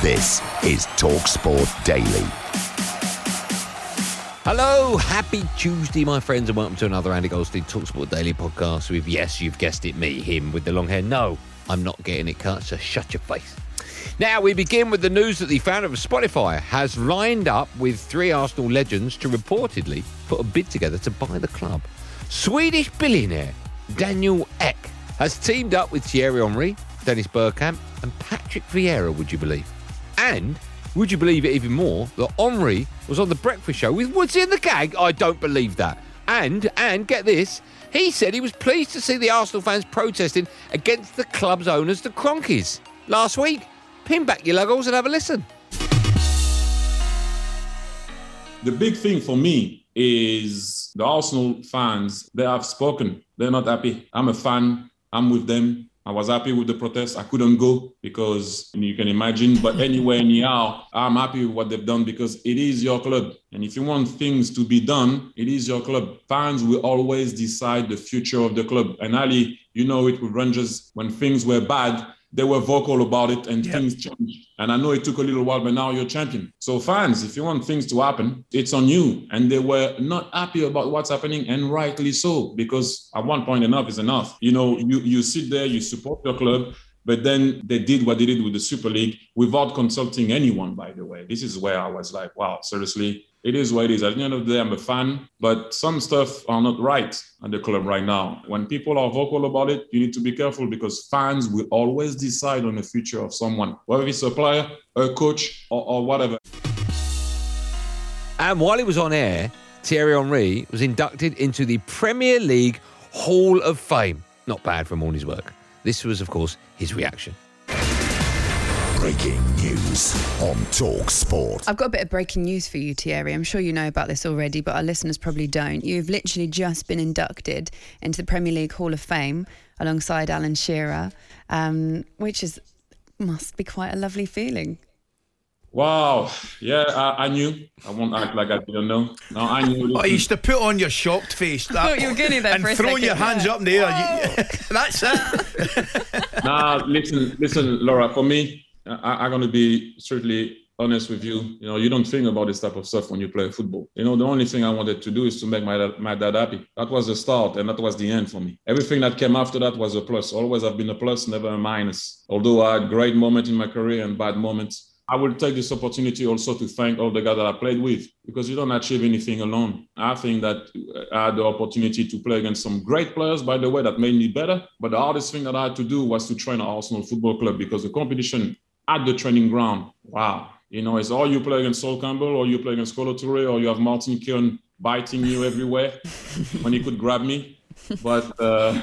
This is TalkSport Daily. Hello, happy Tuesday, my friends, and welcome to another Andy Goldstein Talksport Daily podcast with, yes, you've guessed it, me, him with the long hair. No, I'm not getting it cut, so shut your face. Now, we begin with the news that the founder of Spotify has lined up with three Arsenal legends to reportedly put a bid together to buy the club. Swedish billionaire Daniel Ek has teamed up with Thierry Henry, Dennis Bergkamp, and Patrick Vieira, would you believe? And would you believe it even more that Henry was on the breakfast show with Woodsy and the gang? I don't believe that. And and get this, he said he was pleased to see the Arsenal fans protesting against the club's owners, the Kroenkes, last week. Pin back your luggles and have a listen. The big thing for me is the Arsenal fans, they have spoken. They're not happy. I'm a fan. I'm with them. I was happy with the protest. I couldn't go because you can imagine, but anyway, anyhow, I'm happy with what they've done because it is your club. And if you want things to be done, it is your club. Fans will always decide the future of the club. And Ali, you know it with Rangers, when things were bad, they were vocal about it and things changed. And I know it took a little while, but now you're champion. So fans, if you want things to happen, it's on you. And they were not happy about what's happening, and rightly so, because at one point enough is enough. You know, you you sit there, you support your club, but then they did what they did with the Super League without consulting anyone, by the way. This is where I was like, wow, seriously, it is what it is. At the end of the day, I'm a fan, but some stuff are not right at the club right now. When people are vocal about it, you need to be careful because fans will always decide on the future of someone, whether it's a player, a coach, or, or whatever. And while he was on air, Thierry Henry was inducted into the Premier League Hall of Fame. Not bad for his work. This was, of course, his reaction. Breaking news on TalkSport. I've got a bit of breaking news for you, Thierry. I'm sure you know about this already, but our listeners probably don't. You've literally just been inducted into the Premier League Hall of Fame alongside Alan Shearer, um, which is must be quite a lovely feeling. Wow. Yeah, I, I knew. I won't act like I didn't know. No, I knew. Oh, you used to put on your shocked face. I thought you were getting there and for a throw your hands yeah. up in the air. You- that's it. nah, listen, listen, Laura. For me, I, I'm going to be strictly honest with you. You know, you don't think about this type of stuff when you play football. You know, the only thing I wanted to do is to make my my dad happy. That was the start, and that was the end for me. Everything that came after that was a plus. Always I've been a plus, never a minus. Although I had great moments in my career and bad moments. I will take this opportunity also to thank all the guys that I played with because you don't achieve anything alone. I think that I had the opportunity to play against some great players, by the way, that made me better. But the hardest thing that I had to do was to train at Arsenal Football Club because the competition at the training ground, wow. You know, it's all you play against Sol Campbell or you play against Kolo Touré or you have Martin Keown biting you everywhere when he could grab me. But uh,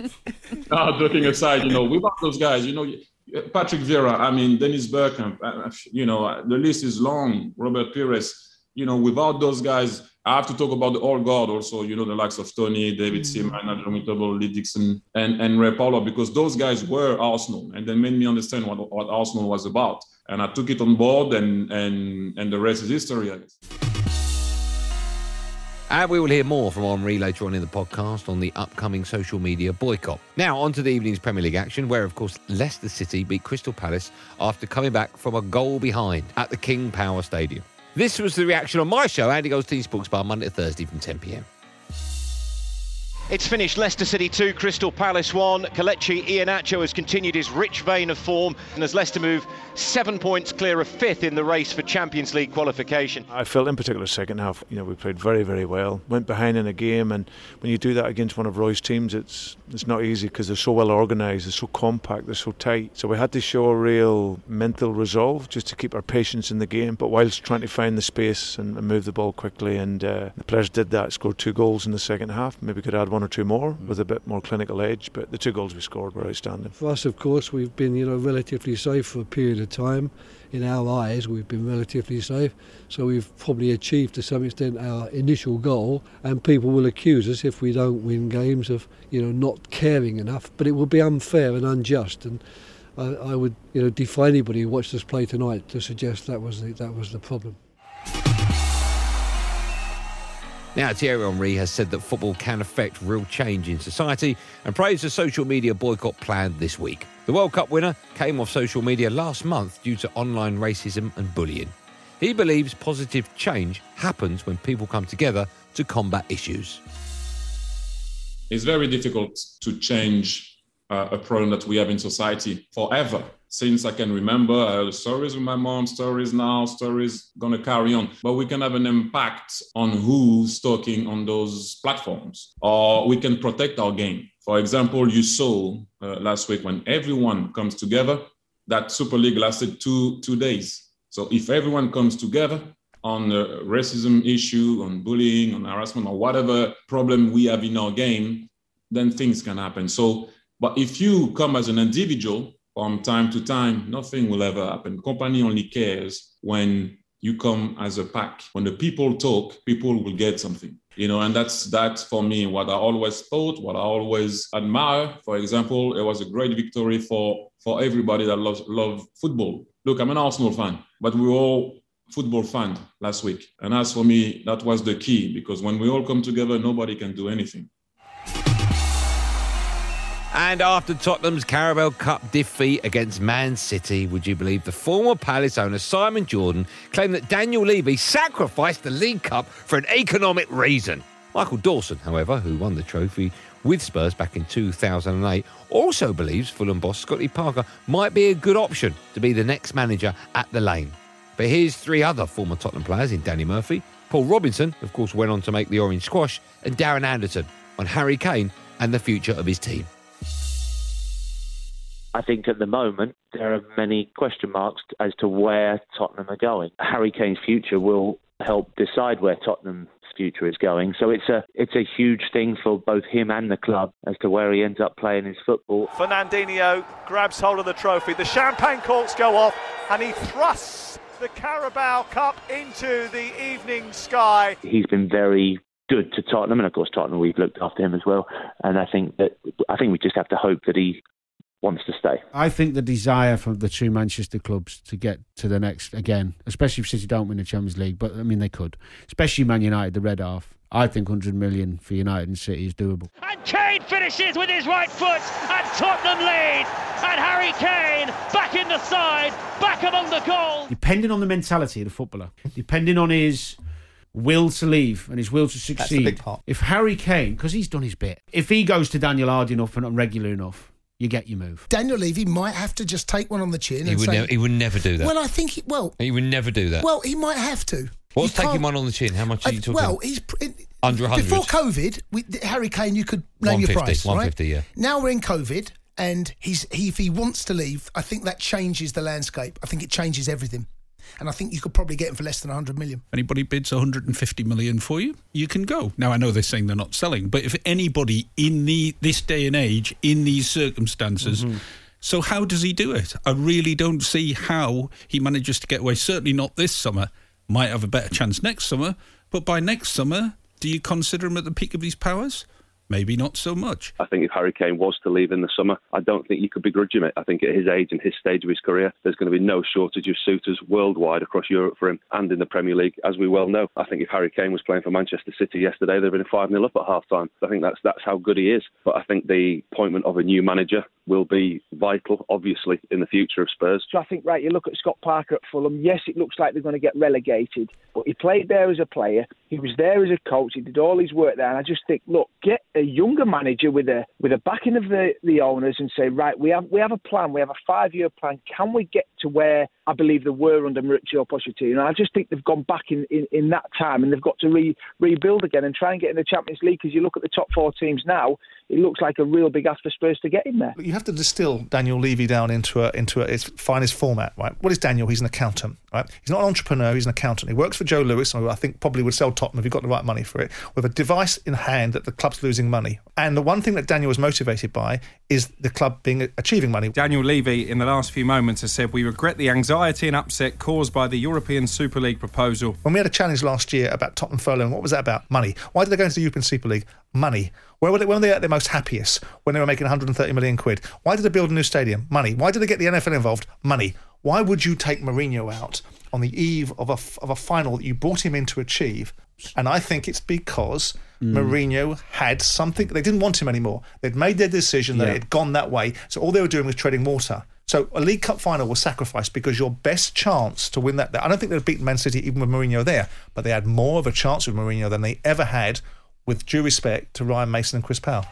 no, joking aside, you know, without those guys, you know, Patrick Vieira, I mean, Dennis Bergkamp, uh, uh you know, uh, the list is long. Robert Pires, you know, without those guys, I have to talk about the old guard also, you know, the likes of Tony, David mm. Seaman, Nigel Lee Dixon, and, and Ray Parlour, because those guys were Arsenal and they made me understand what, what Arsenal was about. And I took it on board and, and, and the rest is history, I guess. And we will hear more from Henry later on in the podcast on the upcoming social media boycott. Now, on to the evening's Premier League action, where, of course, Leicester City beat Crystal Palace after coming back from a goal behind at the King Power Stadium. This was the reaction on my show, Andy Goldstein Sports Bar, Monday to Thursday from 10 pm. It's finished Leicester City 2, Crystal Palace 1. Kelechi Iheanacho has continued his rich vein of form and as Leicester move seven points clear of fifth in the race for Champions League qualification. I felt in particular second half, you know, we played very, very well. Went behind in a game and when you do that against one of Roy's teams, it's it's not easy because they're so well organised, they're so compact, they're so tight. So we had to show a real mental resolve just to keep our patience in the game, but whilst trying to find the space and, and move the ball quickly. And uh, the players did that, scored two goals in the second half. Maybe could add one or two more with a bit more clinical edge, but the two goals we scored were outstanding. For us, of course, we've been you know relatively safe for a period of time. In our eyes, we've been relatively safe, so we've probably achieved to some extent our initial goal. And people will accuse us if we don't win games of you know not caring enough, but it will be unfair and unjust. And I, I would you know defy anybody who watched us play tonight to suggest that was the, that was the problem. Now, Thierry Henry has said that football can affect real change in society and praised a social media boycott planned this week. The World Cup winner came off social media last month due to online racism and bullying. He believes positive change happens when people come together to combat issues. It's very difficult to change uh, a problem that we have in society forever. Since I can remember, I heard stories with my mom, stories now, stories gonna carry on. But we can have an impact on who's talking on those platforms, or we can protect our game. For example, you saw uh, last week when everyone comes together, that Super League lasted two two days. So if everyone comes together on the racism issue, on bullying, on harassment, or whatever problem we have in our game, then things can happen. So, but if you come as an individual from time to time, nothing will ever happen. Company only cares when you come as a pack. When the people talk, people will get something. You know, and that's that's for me what I always thought, what I always admire. For example, it was a great victory for for everybody that loves love football. Look, I'm an Arsenal fan, but we were all football fan last week. And as for me, that was the key because when we all come together, nobody can do anything. And after Tottenham's Carabao Cup defeat against Man City, would you believe the former Palace owner Simon Jordan claimed that Daniel Levy sacrificed the League Cup for an economic reason? Michael Dawson, however, who won the trophy with Spurs back in 2008, also believes Fulham boss Scotty Parker might be a good option to be the next manager at the lane. But here's three other former Tottenham players in Danny Murphy. Paul Robinson, of course, went on to make the Orange Squash, and Darren Anderton on Harry Kane and the future of his team. I think at the moment there are many question marks as to where Tottenham are going. Harry Kane's future will help decide where Tottenham's future is going. So it's a it's a huge thing for both him and the club as to where he ends up playing his football. Fernandinho grabs hold of the trophy. The champagne corks go off and he thrusts the Carabao Cup into the evening sky. He's been very good to Tottenham, and of course Tottenham we've looked after him as well. And I think that I think we just have to hope that he wants to stay. I think the desire from the two Manchester clubs to get to the next again, especially if City don't win the Champions League, but I mean they could, especially Man United, the red half. I think 100 million for United and City is doable. And Kane finishes with his right foot, and Tottenham lead. And Harry Kane back in the side, back among the goals. Depending on the mentality of the footballer, depending on his will to leave and his will to succeed. That's the big part. If Harry Kane, because he's done his bit, if he goes to Daniel hard enough and regular enough, you get your move. Daniel Levy might have to just take one on the chin He and would, say, never, he would never do that. "Well, I think he, well, he would never do that. well, he might have to." What's You can't- taking one on the chin? How much are uh, you I- talking? Well, he's pr- it- Under 100. Before COVID, we, Harry Kane, you could name your 150, price, 150, right? yeah. Now we're in COVID, and he's he, if he wants to leave, I think that changes the landscape. I think it changes everything, and I think you could probably get him for less than 100 million. anybody bids 150 million for you, you can go. Now I know they're saying they're not selling, but if anybody in the this day and age in these circumstances, Mm-hmm. so how does he do it? I really don't see how he manages to get away. Certainly not this summer. Might have a better chance next summer, but by next summer, do you consider him at the peak of his powers? Maybe not so much. I think if Harry Kane was to leave in the summer, I don't think you could begrudge him it. I think at his age and his stage of his career, there's going to be no shortage of suitors worldwide across Europe for him and in the Premier League, as we well know. I think if Harry Kane was playing for Manchester City yesterday, they'd have been 5 0 up at half time. I think that's that's how good he is. But I think the appointment of a new manager will be vital, obviously, in the future of Spurs. So I think, right, you look at Scott Parker at Fulham. Yes, it looks like they're going to get relegated, but he played there as a player. He was there as a coach. He did all his work there. And I just think, look, get a younger manager with a with a backing of the, the owners and say, right, we have we have a plan, we have a five year plan. Can we get to where I believe they were under Mauricio Pochettino? And I just think they've gone back in, in, in that time and they've got to re, rebuild again and try and get in the Champions League. Because you look at the top four teams now, it looks like a real big ask for Spurs to get in there. You have to distill Daniel Levy down into a, into a, its finest format, right? What is Daniel? He's an accountant, right? He's not an entrepreneur. He's an accountant. He works for Joe Lewis, who I think probably would sell Tottenham if he got the right money for it, with a device in hand that the club's losing money. And the one thing that Daniel was motivated by is the club being achieving money. Daniel Levy, in the last few moments, has said we regret the anxiety and upset caused by the European Super League proposal. When we had a challenge last year about Tottenham furloughing, what was that about? Money. Why did they go into the European Super League? Money. Where were they, when were they at their most happiest? When they were making 130 million quid. Why did they build a new stadium? Money. Why did they get the NFL involved? Money. Why would you take Mourinho out on the eve of a, of a final that you brought him in to achieve? And I think it's because Mm. Mourinho had something, they didn't want him anymore. They'd made their decision that Yeah. it had gone that way. So all they were doing was treading water. So a League Cup final was sacrificed because your best chance to win that. I don't think they'd beaten Man City even with Mourinho there, but they had more of a chance with Mourinho than they ever had, with due respect to Ryan Mason and Chris Powell.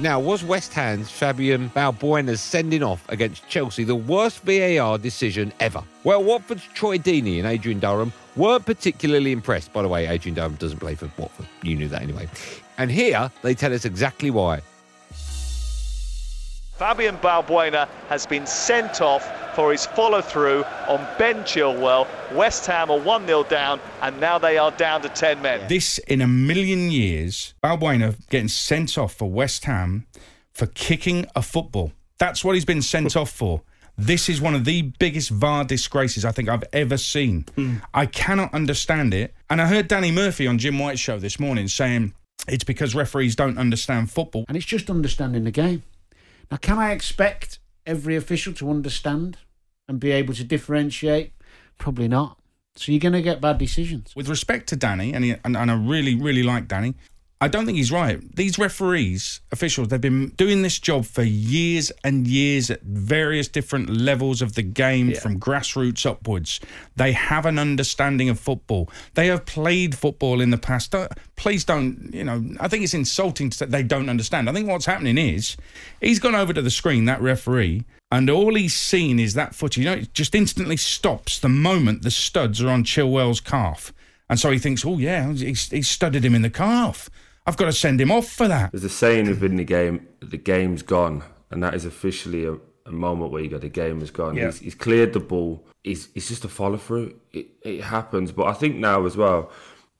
Now, was West Ham's Fabian Balbuena's sending off against Chelsea the worst VAR decision ever? Well, Watford's Troy Deeney and Adrian Durham weren't particularly impressed. By the way, Adrian Durham doesn't play for Watford. You knew that anyway. And here they tell us exactly why. Fabian Balbuena has been sent off for his follow through on Ben Chilwell. West Ham are 1 0 down, and now they are down to 10 men. This in a million years, Balbuena getting sent off for West Ham for kicking a football. That's what he's been sent off for. This is one of the biggest VAR disgraces I think I've ever seen. Hmm. I cannot understand it. And I heard Danny Murphy on Jim White's show this morning saying it's because referees don't understand football. And it's just understanding the game. Now, can I expect every official to understand and be able to differentiate? Probably not. So you're going to get bad decisions. With respect to Danny, and, he, and, and I really, really like Danny, I don't think he's right. These referees, officials, they've been doing this job for years and years at various different levels of the game, from grassroots upwards. They have an understanding of football. They have played football in the past. Don't- Please don't, you know, I think it's insulting to say they don't understand. I think what's happening is he's gone over to the screen, that referee, and all he's seen is that footage. You know, it just instantly stops the moment the studs are on Chilwell's calf. And so he thinks, oh, yeah, he's, he's studded him in the calf. I've got to send him off for that. There's a saying within the game, the game's gone, and that is officially a, a moment where you go, the game is gone. Yeah. He's, he's cleared the ball. It's, it's just a follow through. It, it happens, but I think now as well,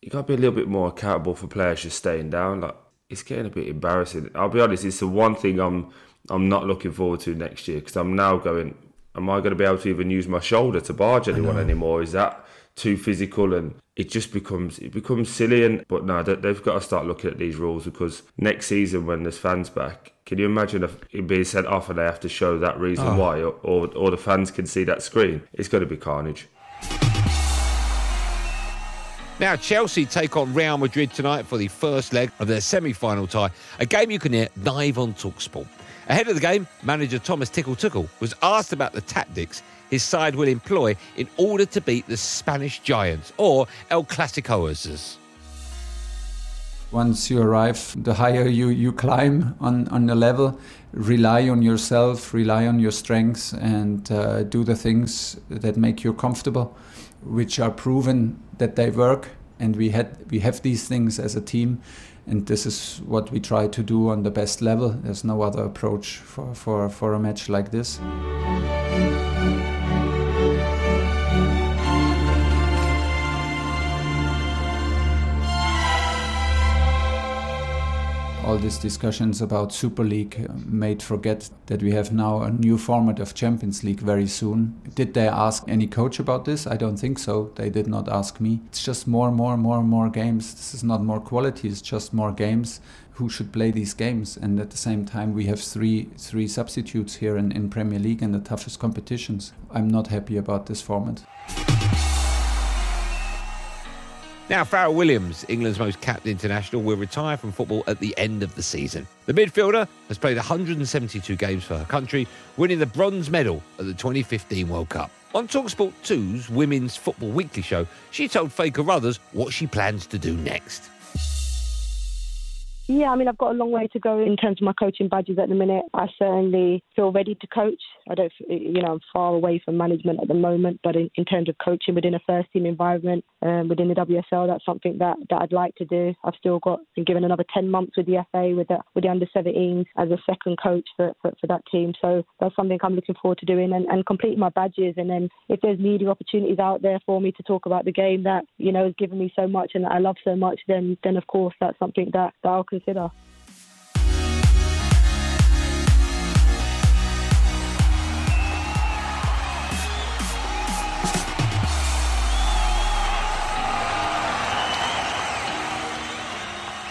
you got to be a little bit more accountable for players just staying down. Like it's getting a bit embarrassing. I'll be honest, it's the one thing I'm I'm not looking forward to next year because I'm now going. Am I going to be able to even use my shoulder to barge anyone anymore? Is that too physical and it just becomes it becomes silly and but no they, they've got to start looking at these rules because next season when there's fans back can you imagine if it being sent off and they have to show that reason Oh. why or, or or the fans can see that screen it's going to be carnage Now, Chelsea take on Real Madrid tonight for the first leg of their semi final tie, a game you can hear live on Talksport. Ahead of the game, manager Thomas Tickle Tickle was asked about the tactics his side will employ in order to beat the Spanish Giants, or El Clasicoers. Once you arrive, the higher you, you climb on, on the level, rely on yourself, rely on your strengths, and uh, do the things that make you comfortable, which are proven that they work. And we had we have these things as a team, and this is what we try to do on the best level. There's no other approach for, for, for a match like this. All these discussions about Super League uh, made forget that we have now a new format of Champions League very soon. Did they ask any coach about this? I don't think so. They did not ask me. It's just more and more and more and more games. This is not more quality, it's just more games. Who should play these games? And at the same time, we have three three substitutes here in, in Premier League in the toughest competitions. I'm not happy about this format. Now, Fara Williams, England's most capped international, will retire from football at the end of the season. The midfielder has played 172 games for her country, winning the bronze medal at the 2015 World Cup. On Talksport 2's Women's Football Weekly show, she told Faye Carruthers what she plans to do next. Yeah, I mean, I've got a long way to go in terms of my coaching badges at the minute. I certainly feel ready to coach. I don't, you know, I'm far away from management at the moment, but in, in terms of coaching within a first team environment, um, within the WSL, that's something that, that I'd like to do. I've still got been given another 10 months with the FA, with the, with the under 17s as a second coach for, for, for that team. So that's something I'm looking forward to doing and, and completing my badges. And then if there's media opportunities out there for me to talk about the game that, you know, has given me so much and that I love so much, then, then of course that's something that, that I'll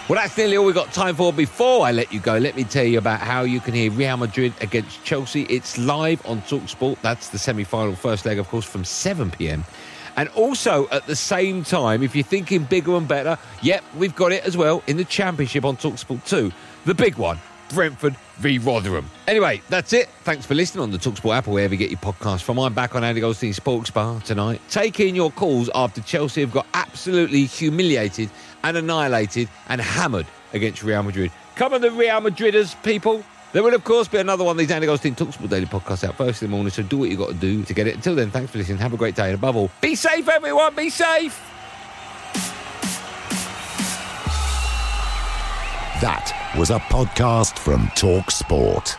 Well, that's nearly all we've got time for. Before I let you go, let me tell you about how you can hear Real Madrid against Chelsea. It's live on Talksport. That's the semi final first leg, of course, from 7 pm. And also at the same time, if you're thinking bigger and better, yep, we've got it as well in the Championship on Talksport 2. The big one Brentford v Rotherham. Anyway, that's it. Thanks for listening on the Talksport app or wherever you get your podcast from. I'm back on Andy Goldstein Sports Bar tonight. Taking in your calls after Chelsea have got absolutely humiliated and annihilated and hammered against Real Madrid. Come on, the Real Madriders, people. There will, of course, be another one of these Andy Goldstein Talksport Daily podcasts out first in the morning, so do what you've got to do to get it. Until then, thanks for listening. Have a great day. And above all, be safe, everyone. Be safe. That was a podcast from Talk Sport.